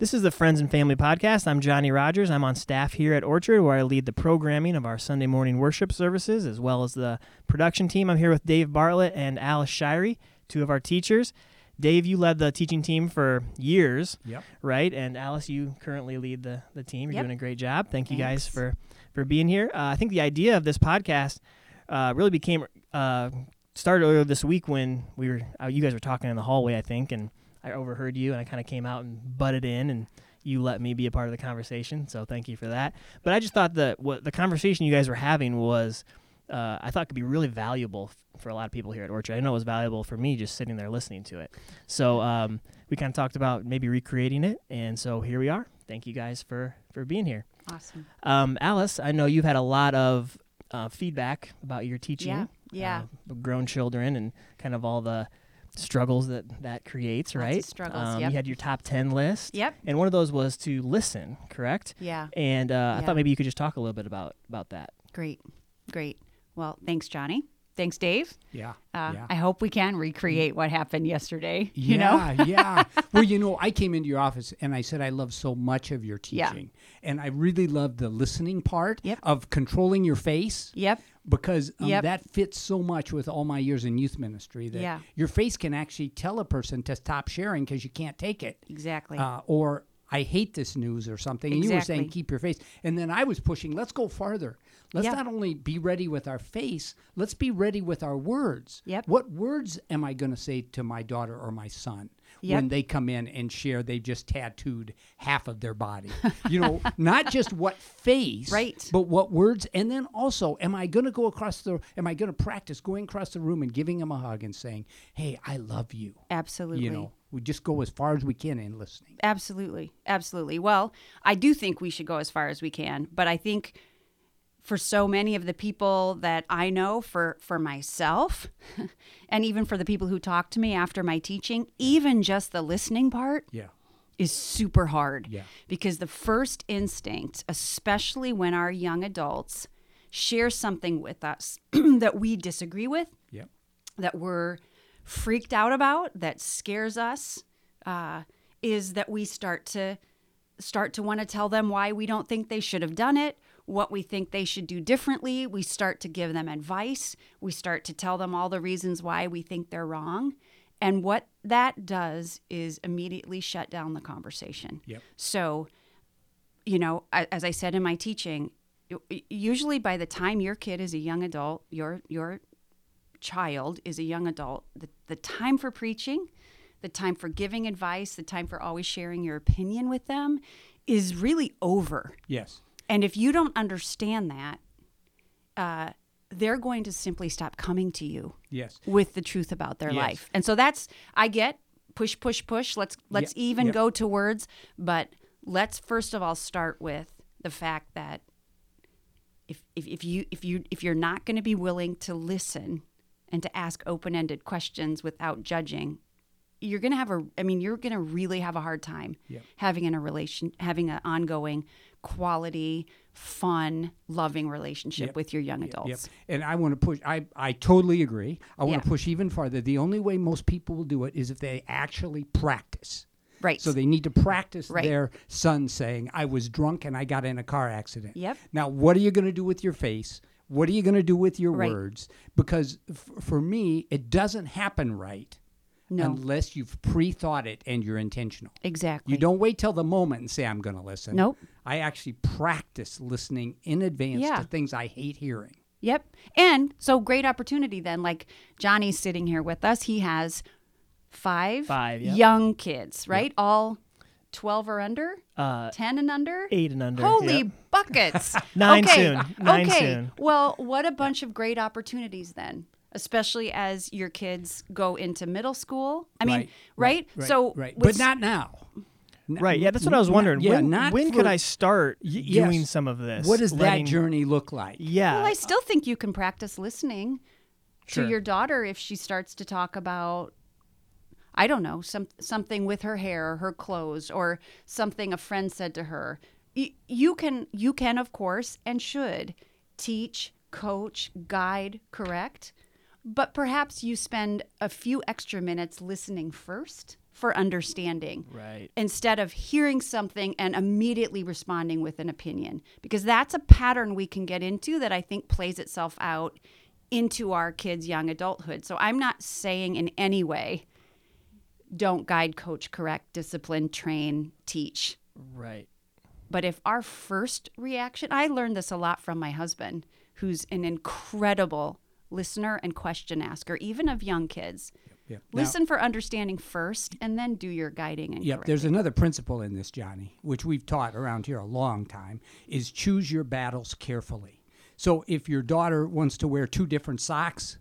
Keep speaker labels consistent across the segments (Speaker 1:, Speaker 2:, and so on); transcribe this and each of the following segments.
Speaker 1: This is the Friends and Family Podcast. I'm Johnny Rogers. I'm on staff here at Orchard where I lead the programming of our Sunday morning worship services as well as the production team. I'm here with Dave Bartlett and Alice Shirey, two of our teachers. Dave, you led the teaching team for years,
Speaker 2: Yep.
Speaker 1: right? And Alice, you currently lead the, the team. You're
Speaker 3: Yep.
Speaker 1: doing a great job. Thank you guys for, for being here. Uh, I think the idea of this podcast uh, really became uh, started earlier this week when we were uh, you guys were talking in the hallway, I think, and I overheard you and I kind of came out and butted in and you let me be a part of the conversation. So thank you for that. But I just thought that what the conversation you guys were having was uh, I thought could be really valuable f- for a lot of people here at Orchard. I know it was valuable for me just sitting there listening to it. So um, we kind of talked about maybe recreating it, and so here we are. Thank you guys for for being here.
Speaker 3: Awesome.
Speaker 1: Um, Alice, I know you've had a lot of uh, feedback about your teaching.
Speaker 3: Yeah. Yeah.
Speaker 1: uh, grown children and kind of all the struggles that that creates,
Speaker 3: Lots
Speaker 1: right?
Speaker 3: struggles,
Speaker 1: Um,
Speaker 3: yep.
Speaker 1: You had your top ten list,
Speaker 3: Yep.
Speaker 1: and one of those was to listen, correct?
Speaker 3: Yeah.
Speaker 1: And uh, I thought maybe you could just talk a little bit about about that.
Speaker 3: Great. Great. Well, thanks, Johnny. Thanks, Dave.
Speaker 2: Yeah.
Speaker 3: Uh,
Speaker 2: yeah.
Speaker 3: I hope we can recreate what happened yesterday. You know?
Speaker 2: yeah, yeah. Well, you know, I came into your office and I said I love so much of your
Speaker 3: Yeah.
Speaker 2: teaching, and I really love the listening part
Speaker 3: Yep.
Speaker 2: of controlling your face
Speaker 3: Yep.
Speaker 2: because um,
Speaker 3: Yep.
Speaker 2: that fits so much with all my years in youth ministry. That
Speaker 3: Yeah.
Speaker 2: your face can actually tell a person to stop sharing because you can't take it,
Speaker 3: Exactly.
Speaker 2: uh, or I hate this news or something. And you were saying keep your face, and then I was pushing. Let's go farther. Let's
Speaker 3: Yeah.
Speaker 2: not only be ready with our face. Let's be ready with our words.
Speaker 3: Yep.
Speaker 2: What words am I going to say to my daughter or my son
Speaker 3: Yep.
Speaker 2: when they come in and share they've just tattooed half of their body? you know, not just what face,
Speaker 3: Right.
Speaker 2: but what words. And then also, am I going to go across the? Am I going to practice going across the room and giving them a hug and saying, "Hey, I love you."
Speaker 3: Absolutely.
Speaker 2: You know, we just go as far as we can in listening.
Speaker 3: Absolutely. Absolutely. Well, I do think we should go as far as we can, but I think for so many of the people that I know for for myself and even for the people who talk to me after my teaching, even just the listening part
Speaker 2: Yeah.
Speaker 3: is super hard.
Speaker 2: Yeah.
Speaker 3: Because the first instinct, especially when our young adults share something with us that we disagree with,
Speaker 2: Yep.
Speaker 3: that we're freaked out about, that scares us, uh, is that we start to start to want to tell them why we don't think they should have done it, what we think they should do differently. We start to give them advice. We start to tell them all the reasons why we think they're wrong. And what that does is immediately shut down the conversation.
Speaker 2: Yep.
Speaker 3: So, you know, as I said in my teaching, usually by the time your kid is a young adult, your your child is a young adult, the, the time for preaching, the time for giving advice, the time for always sharing your opinion with them is really over.
Speaker 2: Yes.
Speaker 3: And if you don't understand that, uh, they're going to simply stop coming to you
Speaker 2: Yes.
Speaker 3: with the truth about their
Speaker 2: Yes.
Speaker 3: life. And so that's I get push push push. Let's let's
Speaker 2: Yeah,
Speaker 3: even
Speaker 2: yeah.
Speaker 3: go to words, but let's first of all start with the fact that if if, if you if you if you're not going to be willing to listen and to ask open-ended questions without judging, you're going to have a I mean you're going to really have a hard time
Speaker 2: Yep.
Speaker 3: having in a relation having an ongoing quality fun loving relationship
Speaker 2: Yep.
Speaker 3: with your young
Speaker 2: Yep,
Speaker 3: adults.
Speaker 2: Yep. And I want to push. I I totally agree. I want to push even farther. The only way most people will do it is if they actually practice.
Speaker 3: Right.
Speaker 2: So they need to practice
Speaker 3: Right.
Speaker 2: their son saying, "I was drunk and I got in a car accident."
Speaker 3: Yep.
Speaker 2: Now, what are you going to do with your face? What are you going to do with your
Speaker 3: Right.
Speaker 2: words? Because f- for me, it doesn't happen right
Speaker 3: No.
Speaker 2: unless you've pre-thought it and you're intentional.
Speaker 3: Exactly.
Speaker 2: You don't wait till the moment and say, "I'm going to listen."
Speaker 3: Nope.
Speaker 2: I actually practice listening in advance
Speaker 3: Yeah.
Speaker 2: to things I hate hearing.
Speaker 3: Yep. And so great opportunity then. Like Johnny's sitting here with us. He has five,
Speaker 1: Five, yep.
Speaker 3: young kids, right? All 12 or under?
Speaker 1: Uh,
Speaker 3: 10 and under?
Speaker 1: eight and under.
Speaker 3: Holy
Speaker 1: yep.
Speaker 3: buckets.
Speaker 1: Nine
Speaker 3: okay.
Speaker 1: soon. Nine
Speaker 3: okay.
Speaker 1: soon.
Speaker 3: Well, what a bunch of great opportunities then. Especially as your kids go into middle school. I mean, right?
Speaker 2: right,
Speaker 3: so,
Speaker 2: right,
Speaker 3: with
Speaker 2: but not now.
Speaker 1: Right. Yeah, that's what I was
Speaker 2: n-
Speaker 1: wondering.
Speaker 2: Yeah,
Speaker 1: when
Speaker 2: not
Speaker 1: when
Speaker 2: for-
Speaker 1: could I start
Speaker 2: Y- yes.
Speaker 1: doing some of this?
Speaker 2: What does
Speaker 1: Letting-
Speaker 2: that journey look like?
Speaker 1: Yeah.
Speaker 3: Well, I still think you can practice listening
Speaker 1: Sure.
Speaker 3: to your daughter if she starts to talk about I don't know, some something with her hair or her clothes or something a friend said to her. Y- You can you can of course and should teach, coach, guide, correct, but perhaps you spend a few extra minutes listening first for understanding
Speaker 1: Right.
Speaker 3: instead of hearing something and immediately responding with an opinion because that's a pattern we can get into that I think plays itself out into our kids young adulthood. So I'm not saying in any way don't guide, coach, correct, discipline, train, teach.
Speaker 1: Right.
Speaker 3: But if our first reaction, I learned this a lot from my husband, who's an incredible listener and question asker, even of young kids.
Speaker 2: Yep. Now-
Speaker 3: Listen for understanding first and then do your guiding and
Speaker 2: Yep, there's another principle in this, Johnny, which we've taught around here a long time, is choose your battles carefully. So if your daughter wants to wear two different socks,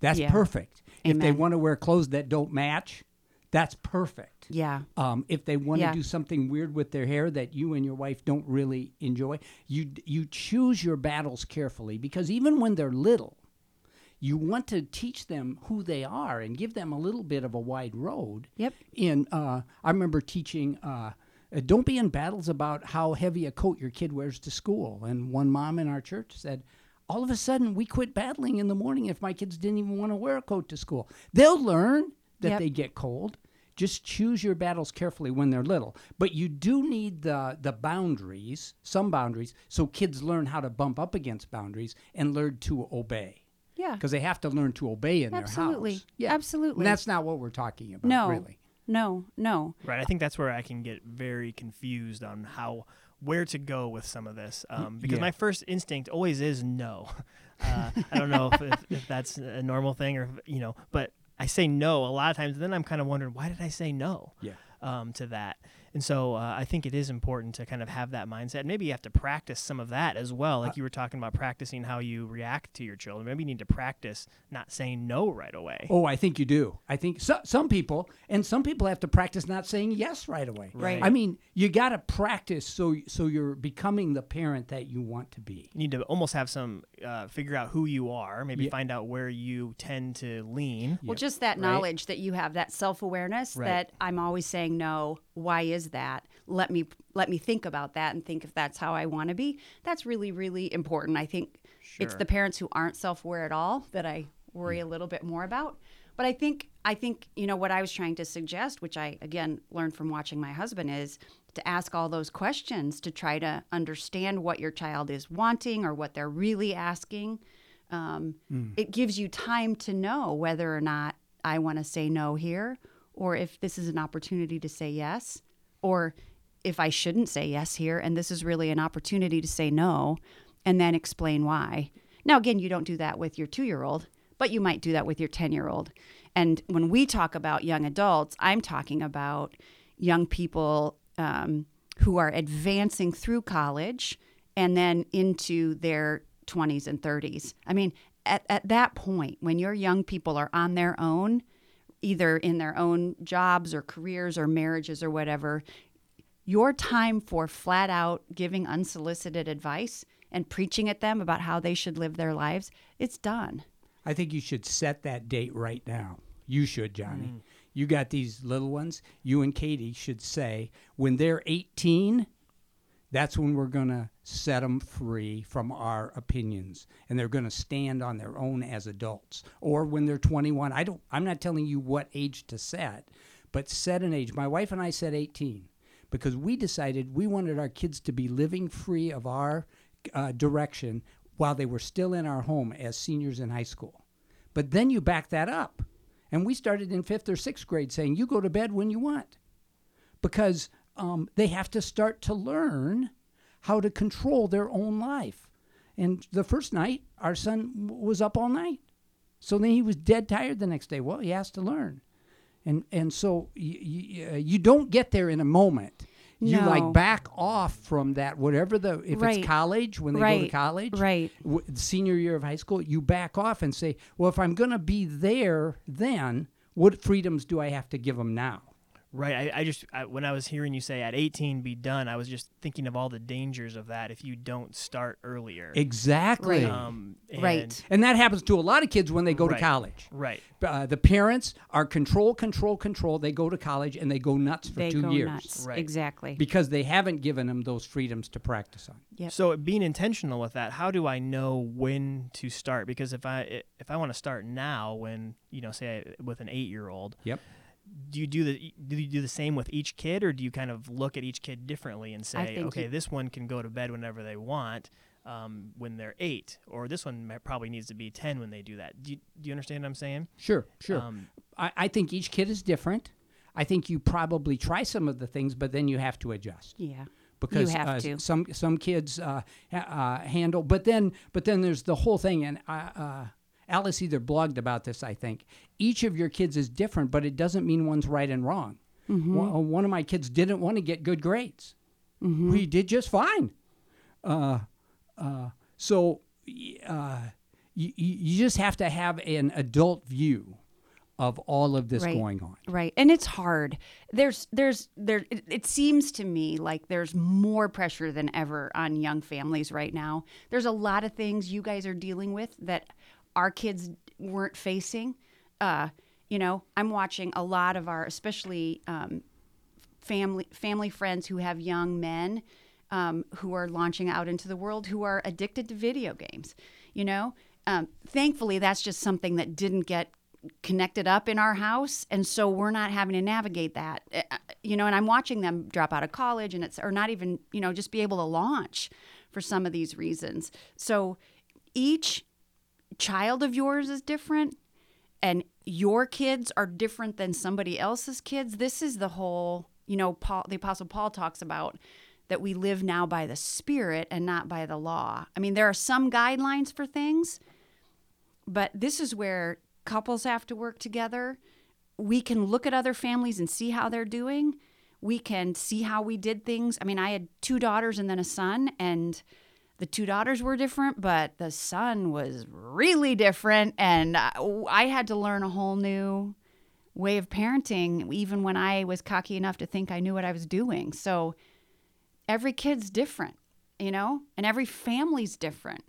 Speaker 2: that's
Speaker 3: Yeah.
Speaker 2: perfect. If they want to wear clothes that don't match, that's perfect.
Speaker 3: Yeah.
Speaker 2: Um, if they want
Speaker 3: Yeah.
Speaker 2: to do something weird with their hair that you and your wife don't really enjoy, you you choose your battles carefully because even when they're little, you want to teach them who they are and give them a little bit of a wide road.
Speaker 3: Yep.
Speaker 2: In uh, I remember teaching. Uh, uh, don't be in battles about how heavy a coat your kid wears to school. And one mom in our church said, all of a sudden we quit battling in the morning if my kids didn't even want to wear a coat to school. They'll learn that
Speaker 3: Yep.
Speaker 2: they get cold. Just choose your battles carefully when they're little. But you do need the the boundaries, some boundaries, so kids learn how to bump up against boundaries and learn to obey.
Speaker 3: Yeah.
Speaker 2: Because they have to learn to obey in
Speaker 3: Absolutely.
Speaker 2: their house. Absolutely. Yeah.
Speaker 3: Absolutely.
Speaker 2: And that's not what we're talking about,
Speaker 3: no.
Speaker 2: really.
Speaker 3: No. No.
Speaker 1: Right. I think that's where I can get very confused on how where to go with some of this um, because
Speaker 2: yeah.
Speaker 1: my first instinct always is no. Uh, I don't know if, if, if that's a normal thing or if, you know, but I say no a lot of times. And then I'm kind of wondering why did I say no?
Speaker 2: Yeah.
Speaker 1: Um, to that. And so uh, I think it is important to kind of have that mindset. Maybe you have to practice some of that as well. Like you were talking about practicing how you react to your children. Maybe you need to practice not saying no right away.
Speaker 2: Oh, I think you do. I think so, some people, and some people have to practice not saying yes right away.
Speaker 3: Right.
Speaker 2: I mean, you got to practice so so you're becoming the parent that you want to be.
Speaker 1: you need to almost have some uh, figure out who you are maybe
Speaker 2: Yeah.
Speaker 1: find out where you tend to lean
Speaker 3: Well, just that knowledge that you have, that self awareness
Speaker 1: Right.
Speaker 3: that I'm always saying no. Why is that? Let me let me think about that and think if that's how I want to be. That's really really important. I think it's the parents who aren't self aware at all that I worry a little bit more about. But I think I think you know what I was trying to suggest, which I again learned from watching my husband, is to ask all those questions to try to understand what your child is wanting or what they're really asking. Um, It gives you time to know whether or not I want to say no here, or if this is an opportunity to say yes, or if I shouldn't say yes here, and this is really an opportunity to say no, and then explain why. Now, again, you don't do that with your two year old, but you might do that with your 10 year old. And when we talk about young adults, I'm talking about young people um, who are advancing through college and then into their 20s and 30s. I mean, at, at that point, when your young people are on their own, either in their own jobs or careers or marriages or whatever, your time for flat out giving unsolicited advice and preaching at them about how they should live their lives, it's done.
Speaker 2: I think you should set that date right now. You should, Johnny. Mm. You got these little ones. You and Katie should say when they're 18, that's when we're going to set them free from our opinions and they're going to stand on their own as adults. Or when they're 21, I don't I'm not telling you what age to set, but set an age. My wife and I said 18 because we decided we wanted our kids to be living free of our uh, direction while they were still in our home as seniors in high school. But then you back that up. And we started in fifth or sixth grade saying, you go to bed when you want. Because um, they have to start to learn how to control their own life. And the first night, our son w- was up all night. So then he was dead tired the next day. Well, he has to learn. And, and so you, you, you don't get there in a moment. You like back off from that, whatever the, if
Speaker 3: Right.
Speaker 2: it's college, when they go to college,
Speaker 3: Right.
Speaker 2: w- senior year of high school, you back off and say, well, if I'm going to be there then, what freedoms do I have to give them now?
Speaker 1: Right i, I just I, when i was hearing you say at 18 be done i was just thinking of all the dangers of that if you don't start earlier
Speaker 2: Exactly.
Speaker 3: Right.
Speaker 1: um, and-
Speaker 3: Right.
Speaker 2: And that happens to a lot of kids when they go
Speaker 1: Right.
Speaker 2: to college.
Speaker 1: right
Speaker 2: Uh, the parents are control, control, control. They go to college and they go nuts for
Speaker 3: They
Speaker 2: two
Speaker 3: go
Speaker 2: years
Speaker 3: nuts.
Speaker 1: Right.
Speaker 3: Exactly.
Speaker 2: because they haven't given them those freedoms to practice on.
Speaker 3: Yep.
Speaker 1: so being intentional with that how do i know when to start because if i if i want to start now when you know say I, with an eight year old
Speaker 2: Yep.
Speaker 1: Do you do the do you do the same with each kid, or do you kind of look at each kid differently and say, okay,
Speaker 3: you-
Speaker 1: this one can go to bed whenever they want um, when they're eight, or this one probably needs to be ten when they do that. Do you, do you understand what I'm saying?
Speaker 2: Sure, sure.
Speaker 1: Um,
Speaker 2: I, I think each kid is different. I think you probably try some of the things, but then you have to adjust
Speaker 3: Yeah.
Speaker 2: because
Speaker 3: have
Speaker 2: uh,
Speaker 3: to.
Speaker 2: some some kids uh, ha- uh, handle. But then but then there's the whole thing, and uh, uh, Alice either blogged about this. I think each of your kids is different, but it doesn't mean one's right and wrong.
Speaker 3: Mm-hmm.
Speaker 2: One, one of my kids didn't want to get good grades. We did just fine. Uh, uh, so uh, you, you just have to have an adult view of all of this
Speaker 3: Right.
Speaker 2: going on.
Speaker 3: Right. And it's hard. There's there's there it, it seems to me like there's more pressure than ever on young families right now. There's a lot of things you guys are dealing with that our kids weren't facing. Uh, you know, I'm watching a lot of our especially um, family family friends who have young men um, who are launching out into the world who are addicted to video games. You know, um, thankfully that's just something that didn't get connected up in our house, and so we're not having to navigate that. Uh, You know, and I'm watching them drop out of college, and it's or not even you know just be able to launch for some of these reasons. So each child of yours is different and your kids are different than somebody else's kids this is the whole you know paul the apostle paul talks about that we live now by the spirit and not by the law. I mean there are some guidelines for things but this is where couples have to work together. We can look at other families and see how they're doing. We can see how we did things. I mean i had two daughters and then a son and the two daughters were different, but the son was really different. And I had to learn a whole new way of parenting, even when I was cocky enough to think I knew what I was doing. So every kid's different, you know, and every family's different,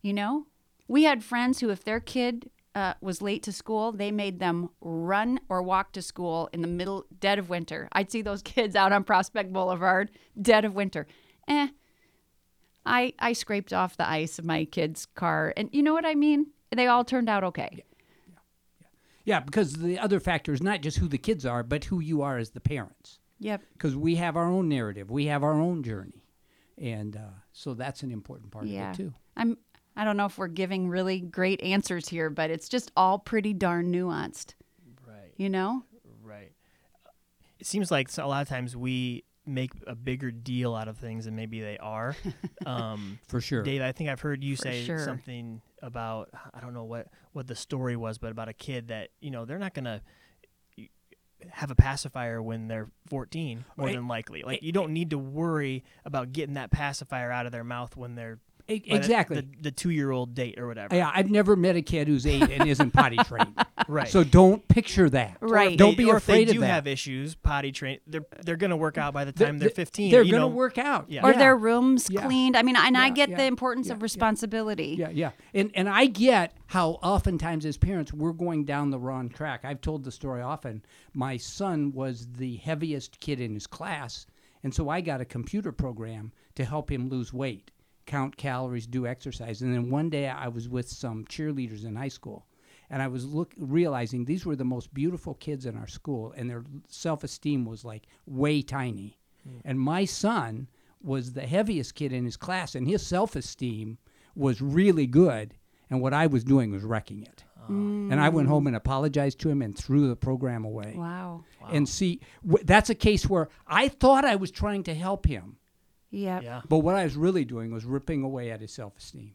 Speaker 3: you know. We had friends who, if their kid uh, was late to school, they made them run or walk to school in the middle, dead of winter. I'd see those kids out on Prospect Boulevard, dead of winter. Eh, I I scraped off the ice of my kid's car, and you know what I mean. They all turned out okay.
Speaker 2: Yeah, Yeah, because the other factor is not just who the kids are, but who you are as the parents.
Speaker 3: Yep.
Speaker 2: Because we have our own narrative, we have our own journey, and uh, so that's an important part
Speaker 3: Yeah.
Speaker 2: of it too.
Speaker 3: I'm. I don't know if we're giving really great answers here, but it's just all pretty darn nuanced.
Speaker 1: right.
Speaker 3: You know.
Speaker 1: Right. It seems like a lot of times we make a bigger deal out of things than maybe they are. um,
Speaker 2: For sure.
Speaker 1: Dave, I think I've heard you
Speaker 3: For
Speaker 1: say
Speaker 3: sure.
Speaker 1: something about I don't know what what the story was, but about a kid that you know they're not gonna have a pacifier when they're 14 more
Speaker 2: Right.
Speaker 1: than likely like you don't need to worry about getting that pacifier out of their mouth when they're By the-
Speaker 2: exactly.
Speaker 1: the, the two-year-old date or whatever
Speaker 2: yeah, I've never met a kid who's eight and isn't potty trained.
Speaker 1: right
Speaker 2: So don't picture that.
Speaker 3: Right.
Speaker 1: if
Speaker 2: Don't
Speaker 1: they-
Speaker 2: be
Speaker 1: or
Speaker 2: afraid
Speaker 1: if they do have issues potty train they're they're gonna work out by the time they're
Speaker 2: they're-
Speaker 1: 15
Speaker 2: They're
Speaker 1: you
Speaker 2: gonna
Speaker 1: know?
Speaker 2: work out.
Speaker 1: Yeah.
Speaker 3: Or
Speaker 2: Yeah.
Speaker 3: their rooms
Speaker 2: Yeah.
Speaker 3: cleaned. I mean, and I get
Speaker 2: yeah,
Speaker 3: the importance
Speaker 2: yeah,
Speaker 3: of
Speaker 2: yeah.
Speaker 3: responsibility.
Speaker 2: Yeah, yeah. And and I get how oftentimes as parents we're going down the wrong track. I've told the story often. My son was the heaviest kid in his class, and so I got a computer program to help him lose weight, count calories, do exercise. And then one day I was with some cheerleaders in high school. And I was look realizing these were the most beautiful kids in our school, and their self-esteem was like way tiny. Hmm. And my son was the heaviest kid in his class, and his self-esteem was really good. And what I was doing was wrecking it. Ah. Hmm. And I went home and apologized to him and threw the program away.
Speaker 3: Wow.
Speaker 2: And see, w- that's a case where I thought I was trying to help him,
Speaker 3: Yep.
Speaker 1: yeah
Speaker 2: but what I was really doing was ripping away at his self-esteem.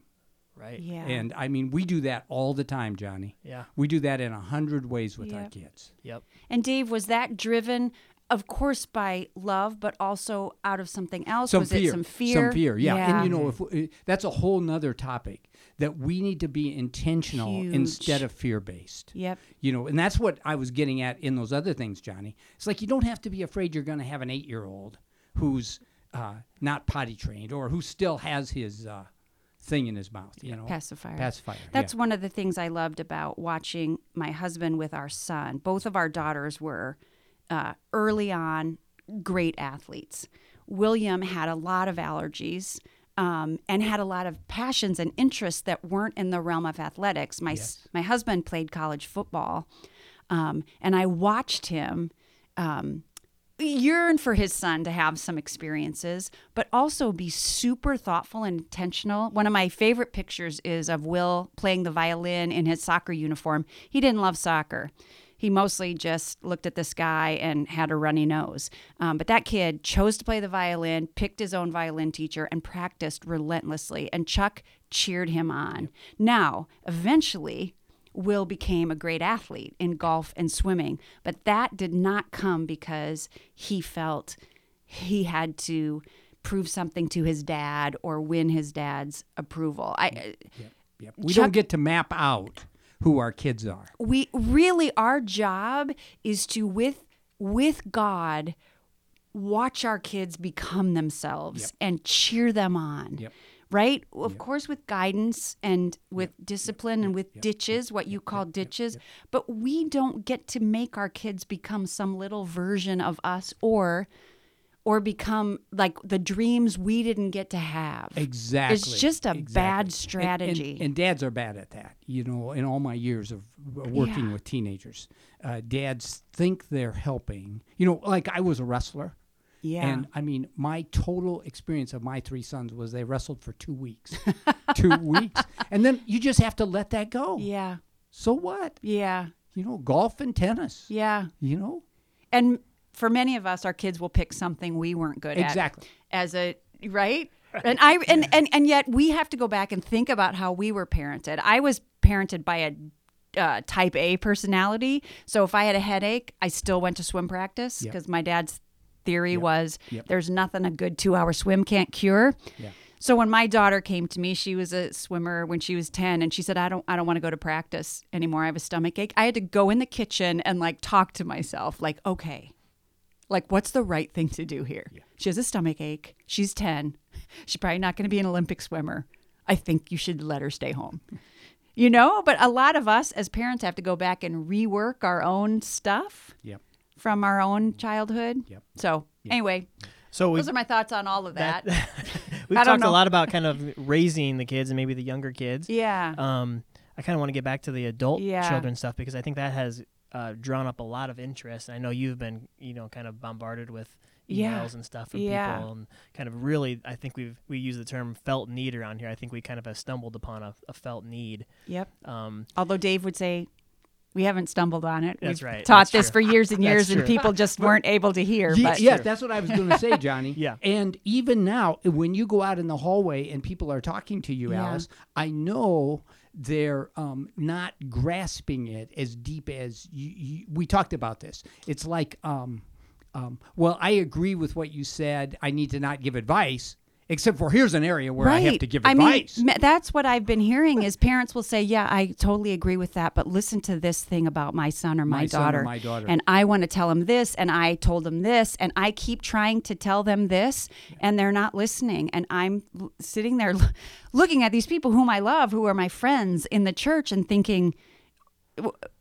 Speaker 1: right
Speaker 3: Yeah.
Speaker 2: And I mean, we do that all the time, Johnny.
Speaker 1: yeah
Speaker 2: We do that in a hundred ways with our kids.
Speaker 1: yep
Speaker 3: And Dave, was that driven, of course, by love, but also out of something else?
Speaker 2: Some
Speaker 3: was
Speaker 2: fear,
Speaker 3: it some fear?
Speaker 2: some fear, yeah. And you know, if we, that's a whole nother topic that we need to be intentional
Speaker 3: Huge.
Speaker 2: instead of fear-based.
Speaker 3: Yep.
Speaker 2: You know, and that's what I was getting at in those other things, Johnny. It's like you don't have to be afraid you're going to have an eight-year-old who's uh, not potty trained or who still has his uh, thing in his mouth. You know,
Speaker 3: Pacifier.
Speaker 2: pacifier.
Speaker 3: That's
Speaker 2: yeah.
Speaker 3: one of the things I loved about watching my husband with our son. Both of our daughters were uh, early on great athletes. William had a lot of allergies um, and had a lot of passions and interests that weren't in the realm of athletics. My s my husband played college football. Um, and I watched him um, yearn for his son to have some experiences, but also be super thoughtful and intentional. One of my favorite pictures is of Will playing the violin in his soccer uniform. He didn't love soccer. He mostly just looked at the sky and had a runny nose. Um, but that kid chose to play the violin, picked his own violin teacher, and practiced relentlessly. And Chuck cheered him on. Now, eventually, Will became a great athlete in golf and swimming, but that did not come because he felt he had to prove something to his dad or win his dad's approval. I
Speaker 2: Yep. Uh, we
Speaker 3: Chuck-
Speaker 2: don't get to map out who our kids are.
Speaker 3: we really our job is to with with God watch our kids become themselves and cheer them on.
Speaker 2: Yep.
Speaker 3: Right? Of course with guidance and with discipline and with ditches, what you call ditches, but we don't get to make our kids become some little version of us or or become like the dreams we didn't get to have.
Speaker 2: Exactly.
Speaker 3: It's just a
Speaker 2: Exactly.
Speaker 3: bad
Speaker 2: And- and-
Speaker 3: strategy.
Speaker 2: And, dads are bad at that. You know, in all my years of working
Speaker 3: Yeah.
Speaker 2: with teenagers, uh, dads think they're helping. You know, like I was a wrestler.
Speaker 3: Yeah.
Speaker 2: And I mean, my total experience of my three sons was they wrestled for two weeks. two weeks. And then you just have to let that go.
Speaker 3: yeah.
Speaker 2: So what?
Speaker 3: Yeah.
Speaker 2: You know, golf and tennis.
Speaker 3: Yeah.
Speaker 2: You know?
Speaker 3: And for many of us, our kids will pick something we weren't good at.
Speaker 2: Exactly.
Speaker 3: As a right? And I and, and and yet we have to go back and think about how we were parented. I was parented by a uh, type A personality. So if I had a headache, I still went to swim practice
Speaker 2: Yep.
Speaker 3: because my dad's theory was
Speaker 2: Yep.
Speaker 3: there's nothing a good two hour swim can't cure.
Speaker 2: Yeah.
Speaker 3: So when my daughter came to me, she was a swimmer when she was 10 and she said, I don't I don't want to go to practice anymore. I have a stomach ache. I had to go in the kitchen and like talk to myself like, okay, like what's the right thing to do here? She has a stomach ache. She's 10. She's probably not going to be an Olympic swimmer. I think you should let her stay home. You know, but a lot of us as parents have to go back and rework our own stuff
Speaker 2: Yep.
Speaker 3: From our own childhood.
Speaker 2: Yep.
Speaker 3: So, anyway,
Speaker 1: So
Speaker 3: those are my thoughts on all of that.
Speaker 1: we've
Speaker 3: I
Speaker 1: talked a lot about kind of raising the kids and maybe the younger kids.
Speaker 3: yeah.
Speaker 1: Um, I kind of want to get back to the adult
Speaker 3: Yeah.
Speaker 1: children stuff because I think that has uh, drawn up a lot of interest. I know you've been, you know, kind of bombarded with emails
Speaker 3: Yeah.
Speaker 1: and stuff from
Speaker 3: Yeah.
Speaker 1: people, and kind of really, I think we've we use the term felt need around here. I think we kind of have stumbled upon a, a felt need.
Speaker 3: Yep.
Speaker 1: Um,
Speaker 3: Although Dave would say we haven't stumbled on it.
Speaker 1: That's
Speaker 3: We've
Speaker 1: right.
Speaker 3: Taught
Speaker 1: That's
Speaker 3: this
Speaker 1: true.
Speaker 3: for years and years, and people just weren't able to hear.
Speaker 2: Ye-
Speaker 3: but
Speaker 2: yes, that's what I was going to say, Johnny.
Speaker 1: Yeah.
Speaker 2: And even now, when you go out in the hallway and people are talking to you,
Speaker 3: Yeah.
Speaker 2: Alice, I know they're um, not grasping it as deep as you, you, we talked about this. It's like, um, um, well, I agree with what you said. I need to not give advice, except for here's an area where I have to give advice.
Speaker 3: I mean, that's what I've been hearing is parents will say, "Yeah, I totally agree with that, but listen to this thing about my son or my,
Speaker 2: My son or
Speaker 3: daughter,
Speaker 2: my daughter."
Speaker 3: and I want to tell them this, and I told them this, and I keep trying to tell them this, and they're not listening, and I'm sitting there looking at these people whom I love, who are my friends in the church, and thinking,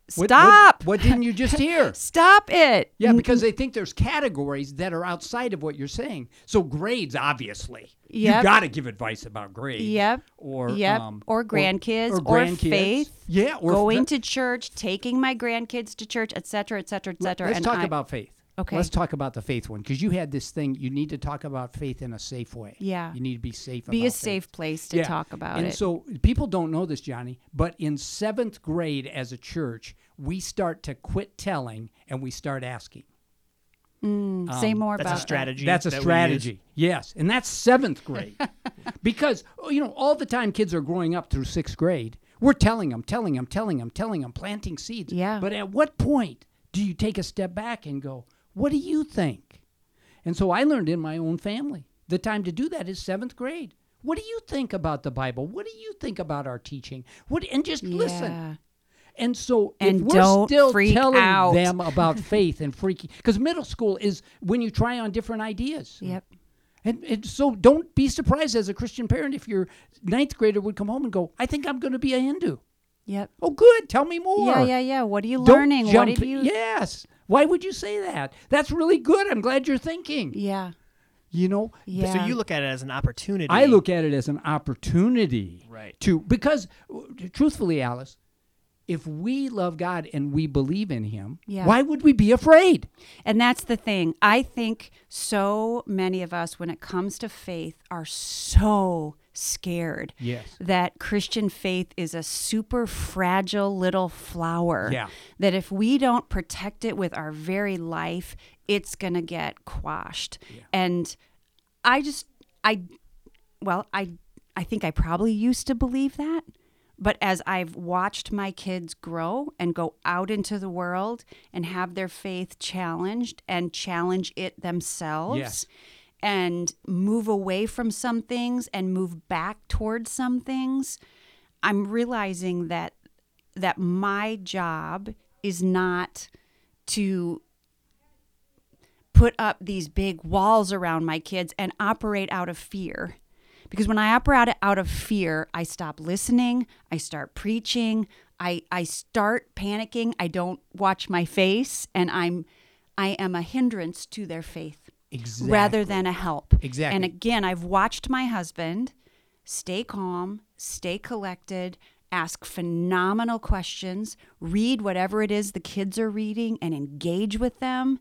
Speaker 3: "W-
Speaker 2: What-
Speaker 3: "Stop,
Speaker 2: What, what didn't you just hear?
Speaker 3: stop it!"
Speaker 2: Yeah, because they think there's categories that are outside of what you're saying. So grades, obviously, you
Speaker 3: Yep.
Speaker 2: got to give advice about grades.
Speaker 3: Yep.
Speaker 2: Or
Speaker 3: yep,
Speaker 2: um,
Speaker 3: or grandkids, or,
Speaker 2: grandkids.
Speaker 3: faith.
Speaker 2: Yeah, or
Speaker 3: going
Speaker 2: fa-
Speaker 3: to church, taking my grandkids to church, etc., etc., et cetera, et cetera.
Speaker 2: Let's
Speaker 3: and
Speaker 2: talk
Speaker 3: I-
Speaker 2: about faith.
Speaker 3: Okay.
Speaker 2: Let's talk about the faith one because you had this thing. You need to talk about faith in a safe way.
Speaker 3: Yeah.
Speaker 2: You need to be safe.
Speaker 3: be
Speaker 2: about
Speaker 3: a
Speaker 2: faith.
Speaker 3: safe place to
Speaker 2: Yeah.
Speaker 3: talk about
Speaker 2: and
Speaker 3: it.
Speaker 2: And so people don't know this, Johnny, but in seventh grade as a church, we start to quit telling and we start asking.
Speaker 3: Mm, say
Speaker 2: um,
Speaker 3: more
Speaker 1: that's
Speaker 3: about
Speaker 1: a strategy.
Speaker 2: That's a
Speaker 1: that
Speaker 2: strategy. Yes, and that's seventh grade. because oh, you know, all the time kids are growing up through sixth grade. We're telling them, telling them, telling them, telling them, planting seeds.
Speaker 3: Yeah.
Speaker 2: But at what point do you take a step back and go, "What do you think?" And so I learned in my own family the time to do that is seventh grade. What do you think about the Bible? What do you think about our teaching? What and just
Speaker 3: Yeah.
Speaker 2: listen. And so
Speaker 3: And
Speaker 2: if we're still telling
Speaker 3: out.
Speaker 2: them about faith and freaking because middle school is when you try on different ideas.
Speaker 3: Yep.
Speaker 2: And, and so don't be surprised as a Christian parent if your ninth grader would come home and go, I think I'm going to be a Hindu.
Speaker 3: Yep.
Speaker 2: Oh, good. Tell me more.
Speaker 3: Yeah, yeah, yeah. What are you
Speaker 2: Don't
Speaker 3: learning? What
Speaker 2: jump-
Speaker 3: have you?
Speaker 2: Yes. Why would you say that? That's really good. I'm glad you're thinking.
Speaker 3: Yeah.
Speaker 2: You know,
Speaker 3: Yeah.
Speaker 1: So you look at it as an opportunity.
Speaker 2: I look at it as an opportunity
Speaker 1: Right.
Speaker 2: to because truthfully, Alice, if we love God and we believe in Him,
Speaker 3: Yeah.
Speaker 2: why would we be afraid?
Speaker 3: And that's the thing. I think so many of us, when it comes to faith, are so scared
Speaker 2: Yes.
Speaker 3: that Christian faith is a super fragile little flower.
Speaker 2: Yeah.
Speaker 3: That if we don't protect it with our very life, it's going to get quashed. And I just, I, well, I, I think I probably used to believe that. But as I've watched my kids grow and go out into the world and have their faith challenged and challenge it themselves
Speaker 2: Yes.
Speaker 3: and move away from some things and move back towards some things, I'm realizing that that my job is not to put up these big walls around my kids and operate out of fear. Because when I operate out of fear, I stop listening, I start preaching, I, I start panicking, I don't watch my face, and I'm I am a hindrance to their faith
Speaker 2: Exactly.
Speaker 3: rather than a help.
Speaker 2: Exactly.
Speaker 3: And again, I've watched my husband stay calm, stay collected, ask phenomenal questions, read whatever it is the kids are reading and engage with them.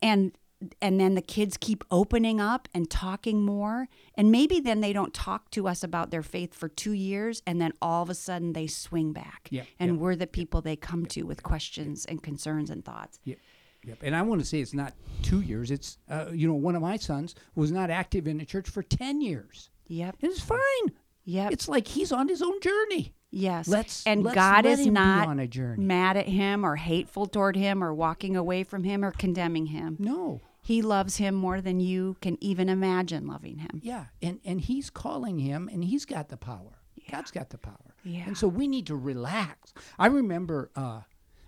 Speaker 3: And and then the kids keep opening up and talking more and maybe then they don't talk to us about their faith for 2 years and then all of a sudden they swing back
Speaker 2: Yeah,
Speaker 3: and
Speaker 2: yeah.
Speaker 3: we're the people they come to with questions and concerns and thoughts
Speaker 2: Yep. Yep. And I want to say it's not two years. It's, uh, you know, one of my sons was not active in the church for 10 years.
Speaker 3: yep
Speaker 2: And it's fine.
Speaker 3: yep
Speaker 2: It's like he's on his own journey.
Speaker 3: Yes.
Speaker 2: Let's-
Speaker 3: and
Speaker 2: let's
Speaker 3: God is not
Speaker 2: on a journey.
Speaker 3: mad at him or hateful toward him or walking away from him or condemning him.
Speaker 2: No.
Speaker 3: He loves him more than you can even imagine loving him.
Speaker 2: Yeah. And, and he's calling him, and he's got the power. God's got the power.
Speaker 3: Yeah.
Speaker 2: And so we need to relax. I remember uh,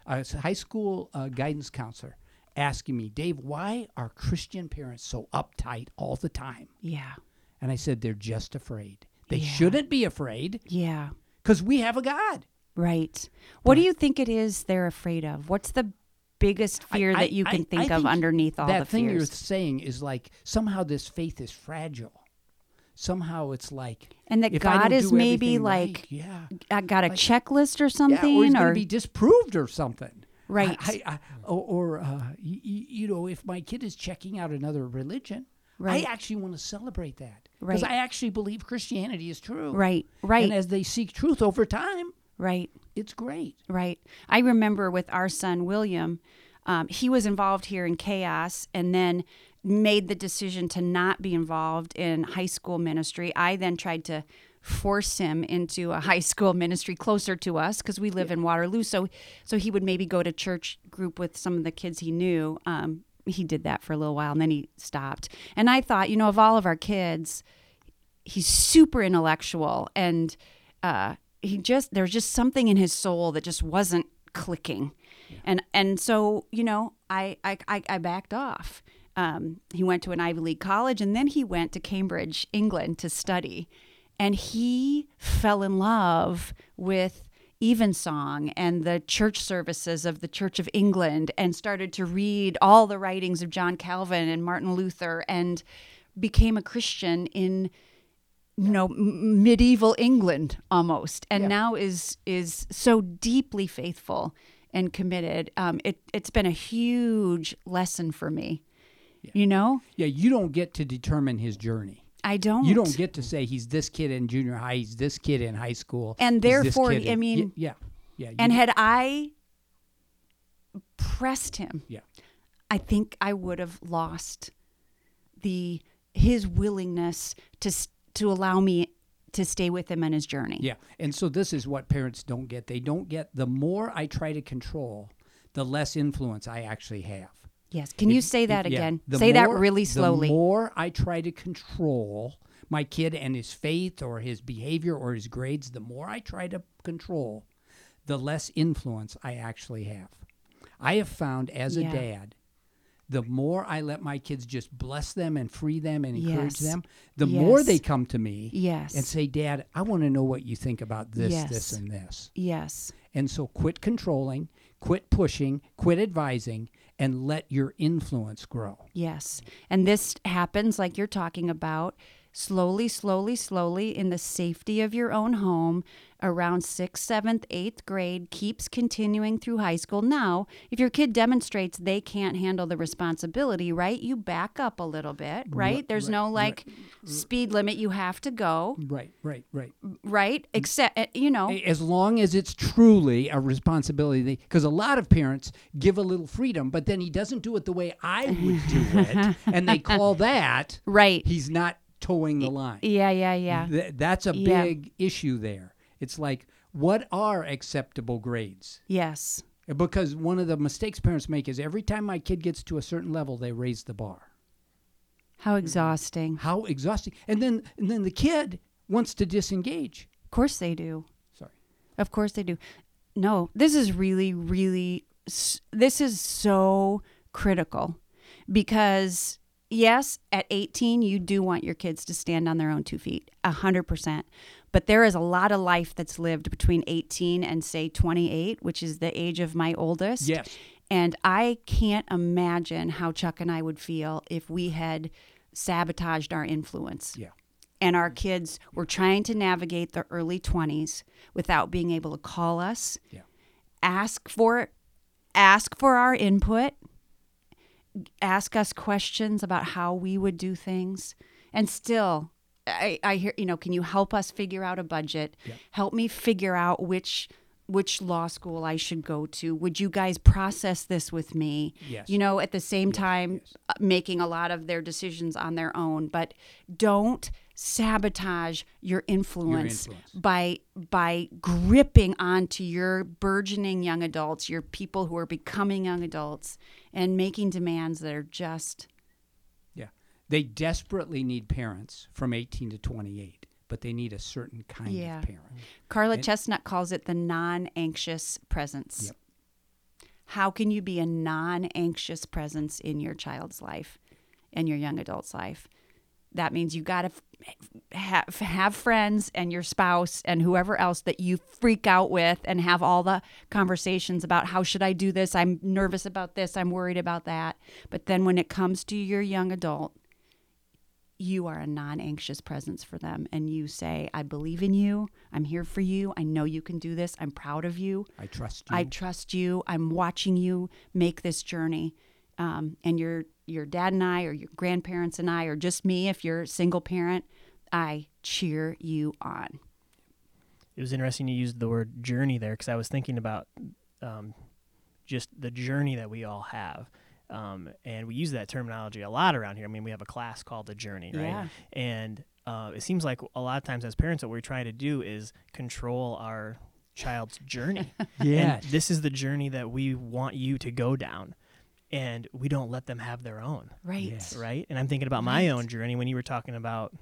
Speaker 2: a high school uh, guidance counselor asking me, Dave, why are Christian parents so uptight all the time?
Speaker 3: Yeah.
Speaker 2: And I said, they're just afraid. They
Speaker 3: Yeah.
Speaker 2: shouldn't be afraid
Speaker 3: Yeah.
Speaker 2: because we have a God.
Speaker 3: Right. What do you think it is they're afraid of? What's the biggest fear
Speaker 2: I-
Speaker 3: that you can
Speaker 2: I
Speaker 3: think of underneath all
Speaker 2: that
Speaker 3: the
Speaker 2: thing you're saying is like somehow this faith is fragile. Somehow it's like
Speaker 3: And that
Speaker 2: I
Speaker 3: God is maybe
Speaker 2: everything right,
Speaker 3: like
Speaker 2: yeah,
Speaker 3: I got a
Speaker 2: like-
Speaker 3: checklist or
Speaker 2: yeah,
Speaker 3: something
Speaker 2: or
Speaker 3: or
Speaker 2: be disproved or something.
Speaker 3: Right.
Speaker 2: I, I, I, or or uh, y- y- you know, if my kid is checking out another religion,
Speaker 3: Right.
Speaker 2: I actually want to celebrate that because
Speaker 3: Right.
Speaker 2: I actually believe Christianity is true.
Speaker 3: Right. Right.
Speaker 2: And as they seek truth over time,
Speaker 3: right.
Speaker 2: It's great.
Speaker 3: Right. I remember with our son William, um, he was involved here in chaos and then made the decision to not be involved in high school ministry. I then tried to force him into a high school ministry closer to us because we live in Waterloo. So, so he would maybe go to church group with some of the kids he knew. Um, he did that for a little while and then he stopped. And I thought, you know, of all of our kids, he's super intellectual and uh, he just there's just something in his soul that just wasn't clicking. And and so you know I I, I, I backed off. Um, he went to an Ivy League college and then he went to Cambridge England to study. And he fell in love with Evensong and the church services of the Church of England and started to read all the writings of John Calvin and Martin Luther and became a Christian in you know m- medieval England almost and
Speaker 2: Yeah.
Speaker 3: now is is so deeply faithful and committed. Um, it it's been a huge lesson for me you know?
Speaker 2: Yeah, you don't get to determine his journey.
Speaker 3: I don't.
Speaker 2: You don't get to say he's this kid in junior high, he's this kid in high school,
Speaker 3: And therefore, I mean-
Speaker 2: yeah, yeah,
Speaker 3: and had I pressed him
Speaker 2: yeah,
Speaker 3: I think I would have lost the his willingness to to allow me to stay with him on his journey.
Speaker 2: yeah. And so this is what parents don't get. They don't get the more I try to control, the less influence I actually have.
Speaker 3: Yes. Can you say that
Speaker 2: if-
Speaker 3: again?
Speaker 2: the
Speaker 3: Say that really slowly.
Speaker 2: The more I try to control my kid and his faith or his behavior or his grades, the more I try to control, the less influence I actually have. I have found as
Speaker 3: Yeah.
Speaker 2: a dad, the more I let my kids just bless them and free them and encourage
Speaker 3: Yes.
Speaker 2: them, the more they come to me
Speaker 3: yes.
Speaker 2: and say, Dad, I want to know what you think about this,
Speaker 3: Yes.
Speaker 2: this, and this.
Speaker 3: yes.
Speaker 2: And so quit controlling, quit pushing, quit advising, and let your influence grow.
Speaker 3: Yes. And this happens like you're talking about slowly, slowly, slowly, in the safety of your own home, around sixth, seventh, eighth grade, keeps continuing through high school. Now, if your kid demonstrates they can't handle the responsibility, right, you back up a little bit, right? There's no like speed limit you have to go,
Speaker 2: Right, right, right.
Speaker 3: right? Except, uh, you know,
Speaker 2: As long as it's truly a responsibility, because a lot of parents give a little freedom, but then he doesn't do it the way I would do it, and they call that
Speaker 3: right.
Speaker 2: he's not toeing the line.
Speaker 3: Yeah, yeah, yeah.
Speaker 2: Th- that's a
Speaker 3: Yeah.
Speaker 2: big issue there. It's like, what are acceptable grades?
Speaker 3: Yes.
Speaker 2: Eh, because one of the mistakes parents make is every time my kid gets to a certain level, they raise the bar.
Speaker 3: How exhausting.
Speaker 2: How exhausting! And then, and then the kid wants to disengage.
Speaker 3: Of course they do.
Speaker 2: Sorry.
Speaker 3: Of course they do. No, this is really, really, this is so critical because, yes, at 18, you do want your kids to stand on their own two feet, 100%. But there is a lot of life that's lived between 18 and, say, 28, which is the age of my oldest.
Speaker 2: Yes.
Speaker 3: And I can't imagine how Chuck and I would feel if we had sabotaged our influence
Speaker 2: Yeah.
Speaker 3: and our kids were trying to navigate the early 20s without being able to call us
Speaker 2: Yeah.
Speaker 3: ask for ask for our input ask us questions about how we would do things. And still I, I hear you know can you help us figure out a budget? Help me figure out which which law school I should go to. Would you guys process this with me?
Speaker 2: Yes.
Speaker 3: you know at the same
Speaker 2: Yes,
Speaker 3: time
Speaker 2: yes.
Speaker 3: uh, making a lot of their decisions on their own. But don't sabotage your influence,
Speaker 2: influence.
Speaker 3: by by gripping onto your burgeoning young adults your people who are becoming young adults and making demands that are just
Speaker 2: Yeah. They desperately need parents from 18 to 28, but they need a certain kind
Speaker 3: Yeah.
Speaker 2: of parent.
Speaker 3: Carla
Speaker 2: And-
Speaker 3: Chestnut calls it the non-anxious presence.
Speaker 2: Yep.
Speaker 3: How can you be a non-anxious presence in your child's life and your young adult's life? That means you got to have have friends and your spouse and whoever else that you freak out with and have all the conversations about how should I do this? I'm nervous about this. I'm worried about that. But then when it comes to your young adult, you are a non anxious presence for them. And you say, I believe in you. I'm here for you. I know you can do this. I'm proud of you.
Speaker 2: I trust you.
Speaker 3: I trust you. I'm watching you make this journey. Um, and your your dad and I, or your grandparents and I, or just me, if you're a single parent, I cheer you on.
Speaker 1: It was interesting you used the word journey there because I was thinking about um, just the journey that we all have. Um, and we use that terminology a lot around here. I mean, we have a class called the journey, right?
Speaker 3: Yeah.
Speaker 1: And uh, it seems like a lot of times as parents, what we're trying to do is control our child's journey.
Speaker 2: yeah.
Speaker 1: And this is the journey that we want you to go down. And we don't let them have their own
Speaker 3: Right.
Speaker 2: Yes.
Speaker 1: right? And I'm thinking about my own journey when you were talking about,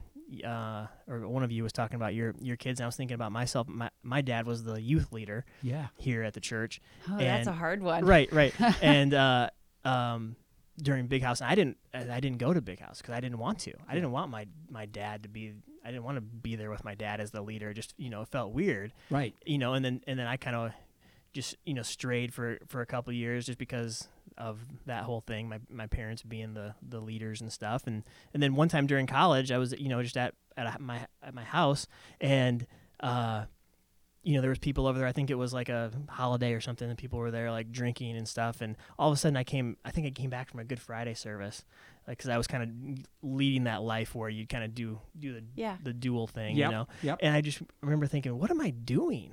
Speaker 1: uh, or one of you was talking about your your kids. And I was thinking about myself. My my dad was the youth leader
Speaker 2: yeah.
Speaker 1: here at the church.
Speaker 3: Oh, that's a hard one.
Speaker 1: Right, right. and uh, um, during Big House, and I didn't I didn't go to Big House because I didn't want to. I didn't want my my dad to be. I didn't want to be there with my dad as the leader. Just you know, it felt weird
Speaker 2: Right.
Speaker 1: you know, and then and then I kind of just you know strayed for for a couple of years just because of that whole thing. My my parents being the the leaders and stuff, and and then one time during college, I was you know just at at a, my at my house, and uh, you know there was people over there. I think it was like a holiday or something, and people were there like drinking and stuff. And all of a sudden, I came. I think I came back from a Good Friday service, like because I was kind of leading that life where you kind of do do the
Speaker 3: Yeah.
Speaker 1: the dual thing,
Speaker 2: Yep.
Speaker 1: you know.
Speaker 2: Yep.
Speaker 1: And I just remember thinking, what am I doing?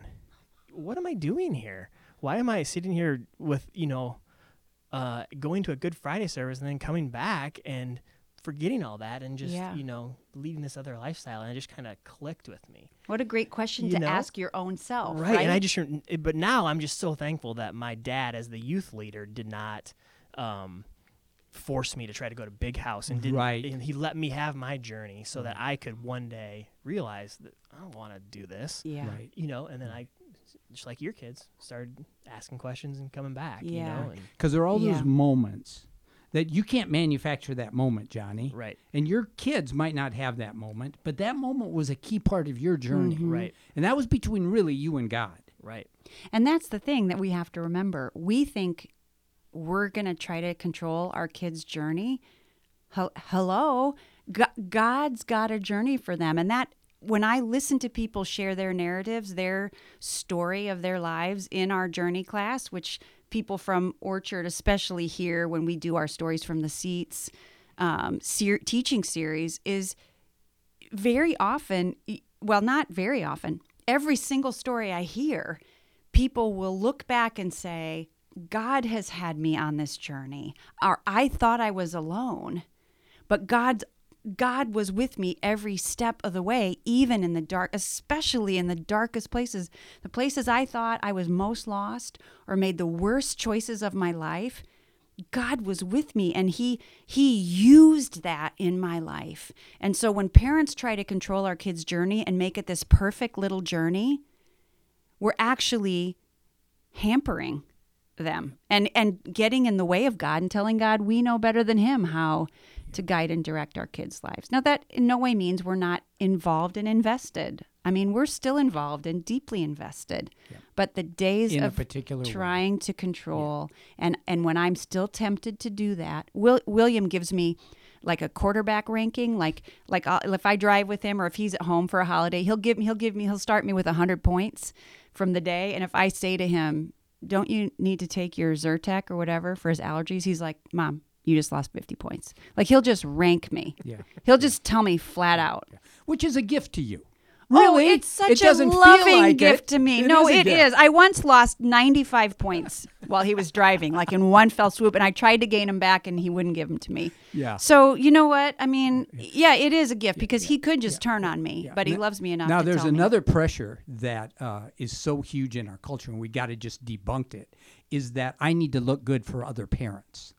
Speaker 1: What am I doing here? Why am I sitting here with, you know, uh, going to a Good Friday service and then coming back and forgetting all that and just,
Speaker 3: Yeah.
Speaker 1: you know, leading this other lifestyle? And it just kind of clicked with me.
Speaker 3: What a great question
Speaker 1: You
Speaker 3: to
Speaker 1: know?
Speaker 3: ask your own self.
Speaker 1: right.
Speaker 3: Right.
Speaker 1: And I just, rem- but now I'm just so thankful that my dad, as the youth leader, did not, um, force me to try to go to big house and didn't
Speaker 2: Right.
Speaker 1: and he let me have my journey so that I could one day realize that I don't want to do this
Speaker 3: yeah.
Speaker 2: Right.
Speaker 1: you know, and then I, just like your kids, started asking questions and coming back,
Speaker 3: Yeah.
Speaker 1: you know,
Speaker 2: Because there are all
Speaker 3: Yeah.
Speaker 2: those moments that you can't manufacture that moment, Johnny.
Speaker 1: right,
Speaker 2: And your kids might not have that moment, but that moment was a key part of your journey.
Speaker 3: Mhm.
Speaker 1: right,
Speaker 2: And that was between really you and God.
Speaker 1: right,
Speaker 3: And that's the thing that we have to remember. We think we're going to try to control our kids' journey. Hel- Hello, God's got a journey for them. And that, when I listen to people share their narratives, their story of their lives in our journey class, which people from Orchard especially hear when we do our stories from the seats um, ser- teaching series, is very often, well, not very often, every single story I hear, people will look back and say, God has had me on this journey, or I thought I was alone, but God's God was with me every step of the way, even in the dark, especially in the darkest places, the places I thought I was most lost or made the worst choices of my life. God was with me and he he used that in my life. And so when parents try to control our kids' journey and make it this perfect little journey, we're actually hampering them and and getting in the way of God and telling God we know better than him how to guide and direct our kids' lives. Now that in no way means we're not involved and invested. I mean, we're still involved and deeply invested.
Speaker 2: Yeah.
Speaker 3: But the days
Speaker 2: In
Speaker 3: of
Speaker 2: particular way.
Speaker 3: trying to control and and when I'm still tempted to do that, Will, William gives me like a quarterback ranking like like I'll, if I drive with him or if he's at home for a holiday, he'll give me he'll give me he'll start me with 100 points from the day and if I say to him, "Don't you need to take your Zyrtec or whatever for his allergies?" He's like, "Mom, you just lost 50 points." Like he'll just rank me.
Speaker 2: Yeah.
Speaker 3: He'll just tell me flat out.
Speaker 2: Which is a gift to you.
Speaker 3: Oh,
Speaker 2: Really?
Speaker 3: it's such
Speaker 2: it
Speaker 3: a loving
Speaker 2: like
Speaker 3: gift
Speaker 2: it.
Speaker 3: to me.
Speaker 2: It
Speaker 3: no,
Speaker 2: is a
Speaker 3: it
Speaker 2: gift.
Speaker 3: is. I once lost 95 points while he was driving, like in one fell swoop, and I tried to gain him back, and he wouldn't give them to me.
Speaker 2: Yeah.
Speaker 3: So you know what? I mean, yeah, it is a gift because he could just turn on me, but he
Speaker 2: Now-
Speaker 3: loves me enough.
Speaker 2: Now,
Speaker 3: to
Speaker 2: there's
Speaker 3: tell me.
Speaker 2: another pressure that uh, is so huge in our culture, and we got to just debunk it. Is that I need to look good for other parents?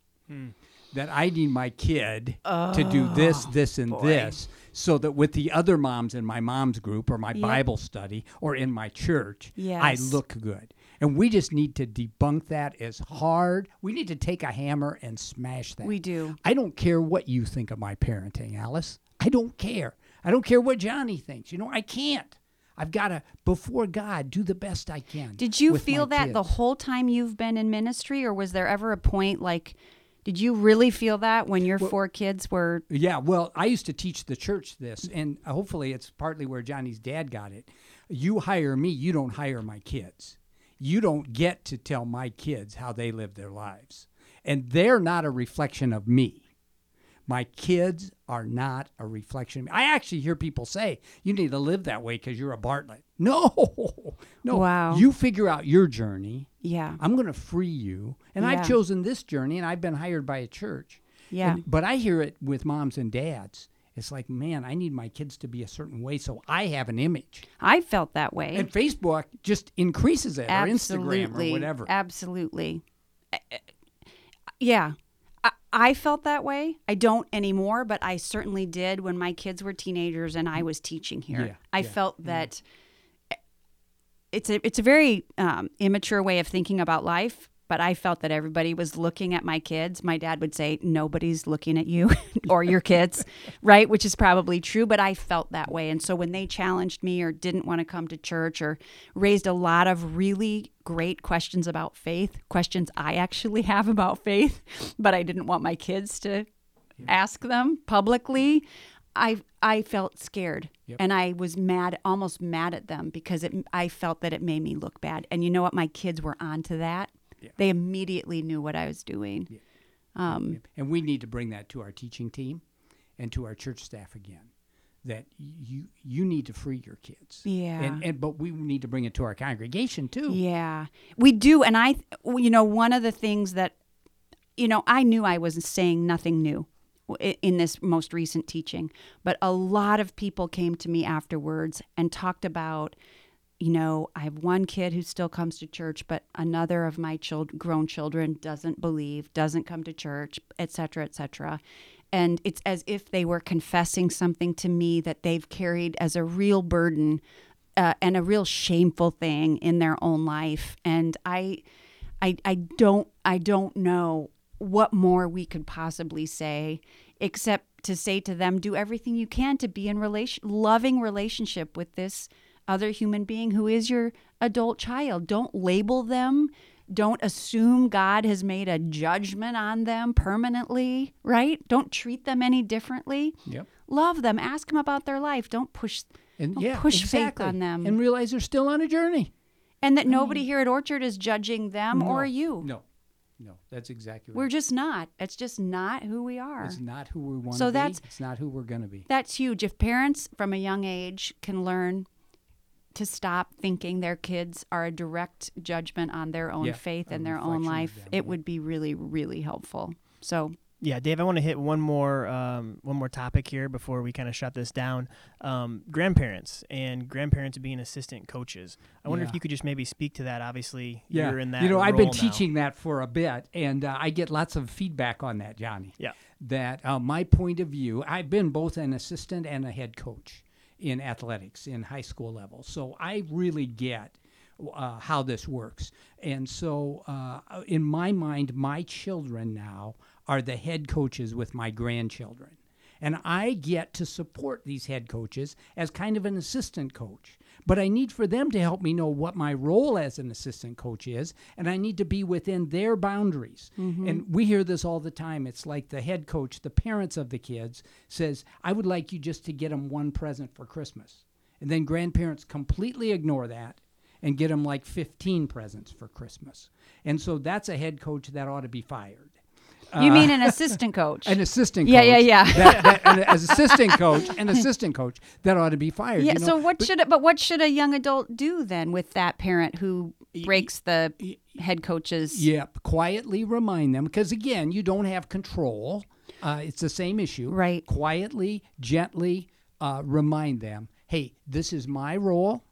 Speaker 2: That I need my kid to do this,
Speaker 3: Oh,
Speaker 2: this, and this, so that with the other moms in my mom's group or my Bible study or in my church, I look good. And we just need to debunk that as hard. We need to take a hammer and smash that.
Speaker 3: We do.
Speaker 2: I don't care what you think of my parenting, Alice. I don't care. I don't care what Johnny thinks. You know, I can't. I've got to, before God, do the best I can.
Speaker 3: Did you feel that the whole time you've been in ministry, or was there ever a point like, did you really feel that when your four kids were?
Speaker 2: Yeah, well, I used to teach the church this, and hopefully it's partly where Johnny's dad got it. You hire me, you don't hire my kids. You don't get to tell my kids how they live their lives. And they're not a reflection of me. My kids are not a reflection of me. I actually hear people say, you need to live that way because you're a Bartlett. No, no.
Speaker 3: Wow.
Speaker 2: You figure out your journey.
Speaker 3: Yeah.
Speaker 2: I'm going to free you. And
Speaker 3: Yeah.
Speaker 2: I've chosen this journey and I've been hired by a church.
Speaker 3: Yeah.
Speaker 2: And- but I hear it with moms and dads. It's like, man, I need my kids to be a certain way so I have an image.
Speaker 3: I felt that way.
Speaker 2: And Facebook just increases it, or Instagram, or whatever.
Speaker 3: Absolutely. I- I- Yeah. I, felt that way. I don't anymore, but I certainly did when my kids were teenagers and I was teaching here.
Speaker 2: Yeah,
Speaker 3: I
Speaker 2: yeah,
Speaker 3: felt that it's a it's a very um, immature way of thinking about life. But I felt that everybody was looking at my kids. My dad would say, "Nobody's looking at you or your kids," right? Which is probably true. But I felt that way, and so when they challenged me or didn't want to come to church or raised a lot of really great questions about faith, questions I actually have about faith, but I didn't want my kids to ask them publicly. I I felt scared and I was mad, almost mad at them because it I felt that it made me look bad. And you know what? My kids were onto that. They immediately knew what I was doing. Um,
Speaker 2: and we need to bring that to our teaching team and to our church staff again. That you you need to free your kids.
Speaker 3: Yeah.
Speaker 2: And and but we need to bring it to our congregation too.
Speaker 3: Yeah, we do. And I, you know, one of the things that, you know, I knew I was saying nothing new in this most recent teaching, but a lot of people came to me afterwards and talked about, you know, I have one kid who still comes to church, but another of my child, grown children doesn't believe, doesn't come to church, et cetera, et cetera. And it's as if they were confessing something to me that they've carried as a real burden uh, and a real shameful thing in their own life. And I, I, I don't, I don't know what more we could possibly say, except to say to them, do everything you can to be in relation, loving relationship with this other human being who is your adult child. Don't label them. Don't assume God has made a judgment on them permanently, right? Don't treat them any differently.
Speaker 2: Yep.
Speaker 3: love them, ask them about their life. Don't push
Speaker 2: And
Speaker 3: Don't
Speaker 2: yeah,
Speaker 3: push faith on them.
Speaker 2: and realize they're still on a journey.
Speaker 3: and that nobody here at Orchard is judging them or you.
Speaker 2: No, no, that's exactly right.
Speaker 3: We're just not. It's just not who we are.
Speaker 2: It's not who we want to
Speaker 3: So
Speaker 2: be.
Speaker 3: that's-
Speaker 2: it's not who we're going to be.
Speaker 3: That's huge. If parents from a young age can learn to stop thinking their kids are a direct judgment on their own
Speaker 2: Yeah,
Speaker 3: faith and their own life,
Speaker 2: them,
Speaker 3: it
Speaker 2: yeah.
Speaker 3: would be really, really helpful. So,
Speaker 1: Yeah, Dave, I want to hit one more um, one more topic here before we kind of shut this down. Um, grandparents and grandparents being assistant coaches. I wonder if you could just maybe speak to that. Obviously,
Speaker 2: Yeah,
Speaker 1: you're in that.
Speaker 2: you know, I've been
Speaker 1: role now.
Speaker 2: teaching that for a bit, and uh, I get lots of feedback on that, Johnny.
Speaker 1: Yeah.
Speaker 2: That uh, my point of view, I've been both an assistant and a head coach in athletics in high school level, so I really get uh, how this works. And so, uh, in my mind, my children now are the head coaches with my grandchildren. And I get to support these head coaches as kind of an assistant coach. But I need for them to help me know what my role as an assistant coach is, and I need to be within their boundaries. Mm-hmm. And we hear this all the time. It's like the head coach, the parents of the kids, says, I would like you just to get them one present for Christmas. And then grandparents completely ignore that and get them like 15 presents for Christmas. And so that's a head coach that ought to be fired.
Speaker 3: You mean an assistant coach?
Speaker 2: An assistant
Speaker 3: Yeah,
Speaker 2: coach.
Speaker 3: yeah, yeah.
Speaker 2: that, that, an, as assistant coach, an assistant coach that ought to be fired.
Speaker 3: yeah.
Speaker 2: you know?
Speaker 3: so what
Speaker 2: But-
Speaker 3: should but what should a young adult do then with that parent who breaks the head coach's?
Speaker 2: Yep. quietly remind them because again, you don't have control. Uh, it's the same issue.
Speaker 3: Right.
Speaker 2: Quietly, gently uh, remind them, hey, this is my role.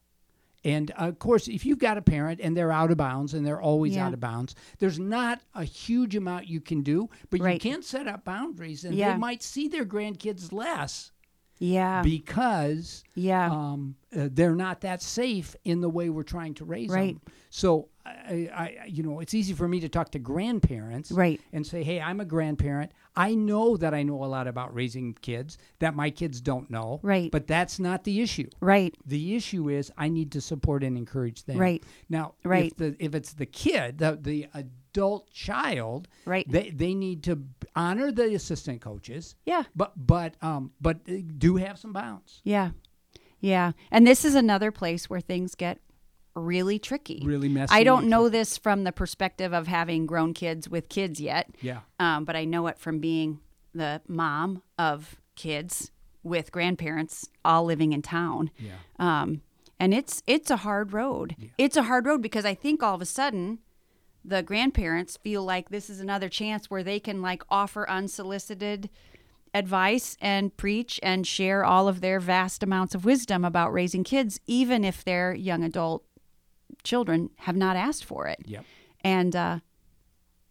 Speaker 2: And uh, of course, if you've got a parent and they're out of bounds and they're always
Speaker 3: Yeah.
Speaker 2: out of bounds, there's not a huge amount you can do, but you
Speaker 3: Right.
Speaker 2: can set up boundaries and
Speaker 3: Yeah.
Speaker 2: they might see their grandkids less
Speaker 3: Yeah.
Speaker 2: because
Speaker 3: yeah.
Speaker 2: um, uh, they're not that safe in the way we're trying to raise
Speaker 3: Right.
Speaker 2: them. So, I, I, you know, it's easy for me to talk to grandparents,
Speaker 3: Right.
Speaker 2: and say, "Hey, I'm a grandparent. I know that I know a lot about raising kids that my kids don't know.
Speaker 3: Right.
Speaker 2: But that's not the issue.
Speaker 3: right.
Speaker 2: The issue is I need to support and encourage them.
Speaker 3: Right.
Speaker 2: Now,
Speaker 3: Right.
Speaker 2: if the if it's the kid, the the adult child,
Speaker 3: Right.
Speaker 2: they they need to honor the assistant coaches.
Speaker 3: Yeah.
Speaker 2: But but um but uh, do have some bounds.
Speaker 3: Yeah. Yeah. And this is another place where things get really tricky.
Speaker 2: Really messy.
Speaker 3: I don't know this from the perspective of having grown kids with kids yet,
Speaker 2: Yeah.
Speaker 3: um, but I know it from being the mom of kids with grandparents all living in town.
Speaker 2: Yeah.
Speaker 3: Um, and it's it's a hard road. It's a hard road because I think all of a sudden the grandparents feel like this is another chance where they can like offer unsolicited advice and preach and share all of their vast amounts of wisdom about raising kids even if they're young adult children have not asked for it.
Speaker 2: Yep.
Speaker 3: And uh,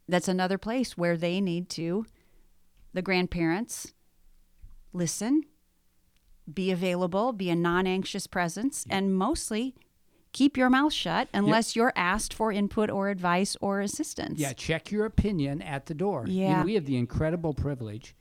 Speaker 3: that's another place where they need to, the grandparents, listen, be available, be a non anxious presence, and mostly keep your mouth shut unless you're asked for input or advice or assistance.
Speaker 2: Yeah, check your opinion at the door. You know,
Speaker 3: Yeah.
Speaker 2: we have the incredible privilege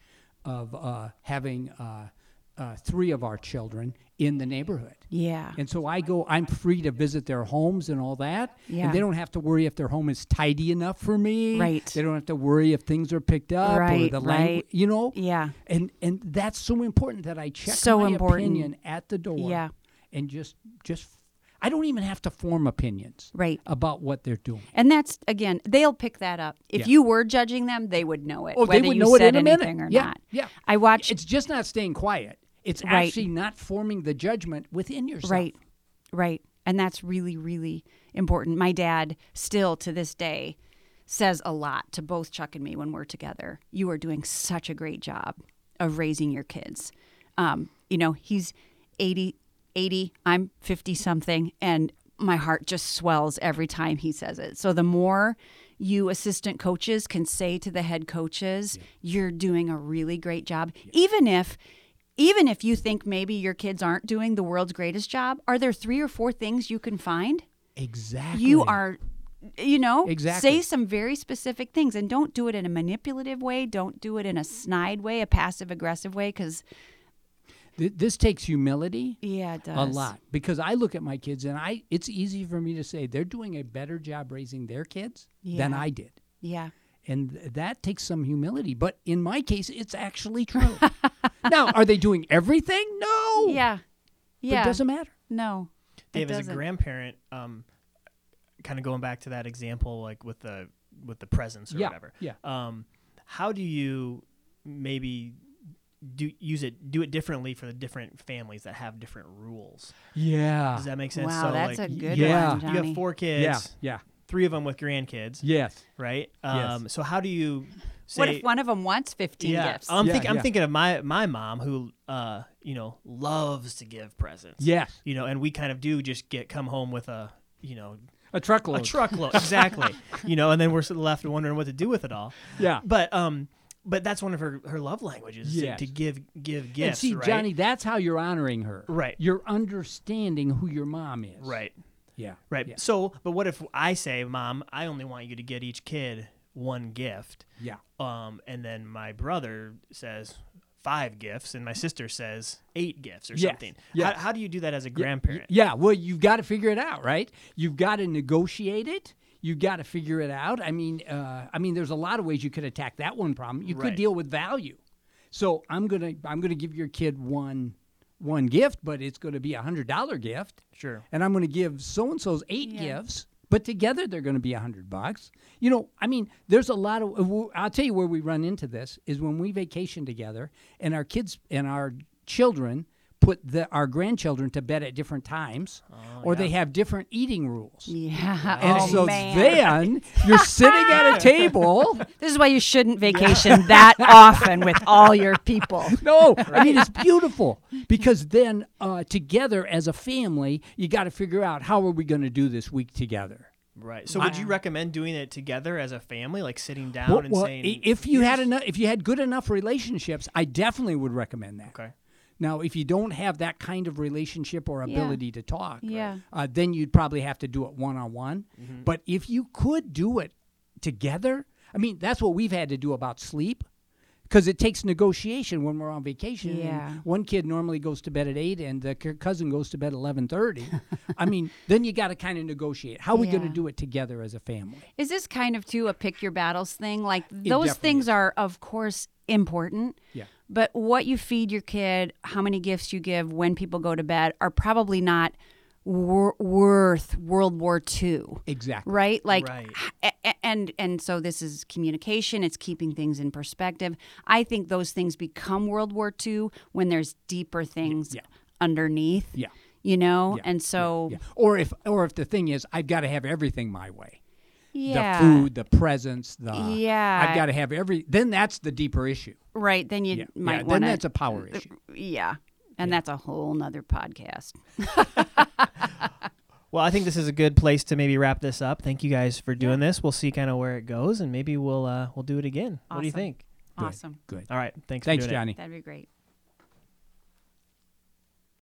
Speaker 2: of uh, having uh, uh, three of our children in the neighborhood.
Speaker 3: Yeah.
Speaker 2: And so I go, I'm free to visit their homes and all that.
Speaker 3: Yeah.
Speaker 2: And they don't have to worry if their home is tidy enough for me.
Speaker 3: Right.
Speaker 2: They don't have to worry if things are picked up or
Speaker 3: Right,
Speaker 2: the
Speaker 3: right.
Speaker 2: you know?
Speaker 3: Yeah.
Speaker 2: And and that's so important that I check
Speaker 3: So
Speaker 2: my
Speaker 3: important.
Speaker 2: opinion at the door.
Speaker 3: Yeah.
Speaker 2: And just just I don't even have to form opinions
Speaker 3: Right.
Speaker 2: about what they're doing.
Speaker 3: And that's again, they'll pick that up. If
Speaker 2: Yeah.
Speaker 3: you were judging them, they would know it.
Speaker 2: Oh,
Speaker 3: whether
Speaker 2: they would
Speaker 3: you
Speaker 2: know it
Speaker 3: said
Speaker 2: in a minute.
Speaker 3: or
Speaker 2: yeah,
Speaker 3: not.
Speaker 2: yeah.
Speaker 3: I watched
Speaker 2: It's just not staying quiet. It's
Speaker 3: Right.
Speaker 2: actually not forming the judgment within yourself.
Speaker 3: Right. Right. And that's really, really important. My dad still to this day says a lot to both Chuck and me when we're together. You are doing such a great job of raising your kids. Um, you know, he's 80, 80, I'm 50 something, and my heart just swells every time he says it. So the more you assistant coaches can say to the head coaches, you're doing a really great job, even if even if you think maybe your kids aren't doing the world's greatest job, are there three or four things you can find?
Speaker 2: Exactly.
Speaker 3: You are, you know,
Speaker 2: Exactly.
Speaker 3: say some very specific things and don't do it in a manipulative way. Don't do it in a snide way, a passive aggressive way, because,
Speaker 2: Th- this takes humility
Speaker 3: yeah, it does.
Speaker 2: a lot because I look at my kids and I it's easy for me to say they're doing a better job raising their kids than I did.
Speaker 3: Yeah.
Speaker 2: And that takes some humility. But in my case, it's actually true. now, are they doing everything? No.
Speaker 3: Yeah.
Speaker 2: But
Speaker 3: Yeah.
Speaker 2: it doesn't matter.
Speaker 3: no. it
Speaker 1: Dave, as a grandparent, um, kind of going back to that example, like with the with the presents or
Speaker 2: Yeah,
Speaker 1: whatever.
Speaker 2: yeah.
Speaker 1: Um, how do you maybe do use it do it differently for the different families that have different rules?
Speaker 2: Yeah.
Speaker 1: Does that make sense?
Speaker 3: Wow,
Speaker 1: so
Speaker 3: that's
Speaker 1: like,
Speaker 3: a
Speaker 1: y-
Speaker 3: good
Speaker 2: yeah.
Speaker 3: one,
Speaker 1: You have four kids.
Speaker 2: Yeah. Yeah.
Speaker 1: Three of them with grandkids.
Speaker 2: Yes.
Speaker 1: Right.
Speaker 2: Yes.
Speaker 1: Um, So how do you say?
Speaker 3: what if one of them wants 15
Speaker 1: yeah,
Speaker 3: gifts?
Speaker 1: I'm
Speaker 2: Yeah,
Speaker 1: thinking. I'm thinking of my my mom who, uh, you know, loves to give presents.
Speaker 2: Yes.
Speaker 1: You know, and we kind of do just get come home with a, you know,
Speaker 2: A truckload.
Speaker 1: a truckload exactly you know and then we're left wondering what to do with it all
Speaker 2: Yeah.
Speaker 1: but um but that's one of her her love languages is to- to, give give gifts.
Speaker 2: And see,
Speaker 1: right?
Speaker 2: Johnny, that's how you're honoring her.
Speaker 1: Right.
Speaker 2: You're understanding who your mom is.
Speaker 1: right
Speaker 2: Yeah.
Speaker 1: right
Speaker 2: Yeah.
Speaker 1: so but what if i say mom i only want you to get each kid one gift
Speaker 2: Yeah.
Speaker 1: um and then my brother says five gifts and my sister says eight gifts or
Speaker 2: Yes.
Speaker 1: something
Speaker 2: Yes.
Speaker 1: How, how do you do that as a grandparent
Speaker 2: Yeah, well, you've got to figure it out, right? You've got to negotiate it. You've got to figure it out. I mean, uh, I mean, there's a lot of ways you could attack that one problem. You could deal with value. So I'm gonna I'm gonna give your kid one one gift, but it's going to be a hundred dollar gift,
Speaker 1: sure
Speaker 2: and I'm going to give so and so's eight
Speaker 3: Yeah.
Speaker 2: gifts. But together they're going to be a hundred bucks. You know, I mean, there's a lot of. uh, I'll tell you where we run into this is when we vacation together, and our kids and our children put the, our grandchildren to bed at different times, or they have different eating rules.
Speaker 3: yeah.
Speaker 2: And
Speaker 3: oh,
Speaker 2: so
Speaker 3: man.
Speaker 2: then you're sitting at a table.
Speaker 3: This is why you shouldn't vacation that often with all your people.
Speaker 2: No, I mean it's beautiful because then uh, together as a family, you got to figure out how are we going to do this week together.
Speaker 1: right so would you recommend doing it together as a family like sitting down
Speaker 2: Well,
Speaker 1: and
Speaker 2: well,
Speaker 1: saying
Speaker 2: if you had enough, if you had good enough relationships, I definitely would recommend that.
Speaker 1: okay
Speaker 2: Now, if you don't have that kind of relationship or
Speaker 3: Yeah.
Speaker 2: ability to talk,
Speaker 3: Yeah.
Speaker 2: uh, then you'd probably have to do it one on one. But if you could do it together, I mean, that's what we've had to do about sleep. Because it takes negotiation when we're on vacation.
Speaker 3: Yeah.
Speaker 2: one kid normally goes to bed at eight, and the c- cousin goes to bed at eleven thirty. I mean, then you got to kind of negotiate. How are we going to do it together as a family?
Speaker 3: Is this kind of too a pick your battles thing? Like those things
Speaker 2: is.
Speaker 3: are, of course, important.
Speaker 2: Yeah.
Speaker 3: But what you feed your kid, how many gifts you give when people go to bed, are probably not wor- worth World War II.
Speaker 2: Exactly.
Speaker 3: Right? Like,
Speaker 1: Right.
Speaker 3: and and so this is communication. It's keeping things in perspective. I think those things become World War II when there's deeper things
Speaker 2: Yeah.
Speaker 3: underneath.
Speaker 2: Yeah.
Speaker 3: You know,
Speaker 2: Yeah.
Speaker 3: and so
Speaker 2: Yeah. Or if, or if the thing is, I've got to have everything my way.
Speaker 3: Yeah,
Speaker 2: the food, the presents, the
Speaker 3: Yeah.
Speaker 2: I've got to have every. Then that's the deeper issue.
Speaker 3: right. Then you
Speaker 2: Yeah,
Speaker 3: might
Speaker 2: yeah, then
Speaker 3: want to.
Speaker 2: Then that's a power issue.
Speaker 3: Yeah. And that's a whole nother podcast.
Speaker 1: Well, I think this is a good place to maybe wrap this up. Thank you guys for doing this. We'll see kind of where it goes, and maybe we'll uh, we'll do it again. What do you think?
Speaker 3: Awesome.
Speaker 2: Good.
Speaker 1: All right, thanks.
Speaker 2: Thanks,
Speaker 1: for doing it.
Speaker 2: Johnny.
Speaker 3: That'd be great.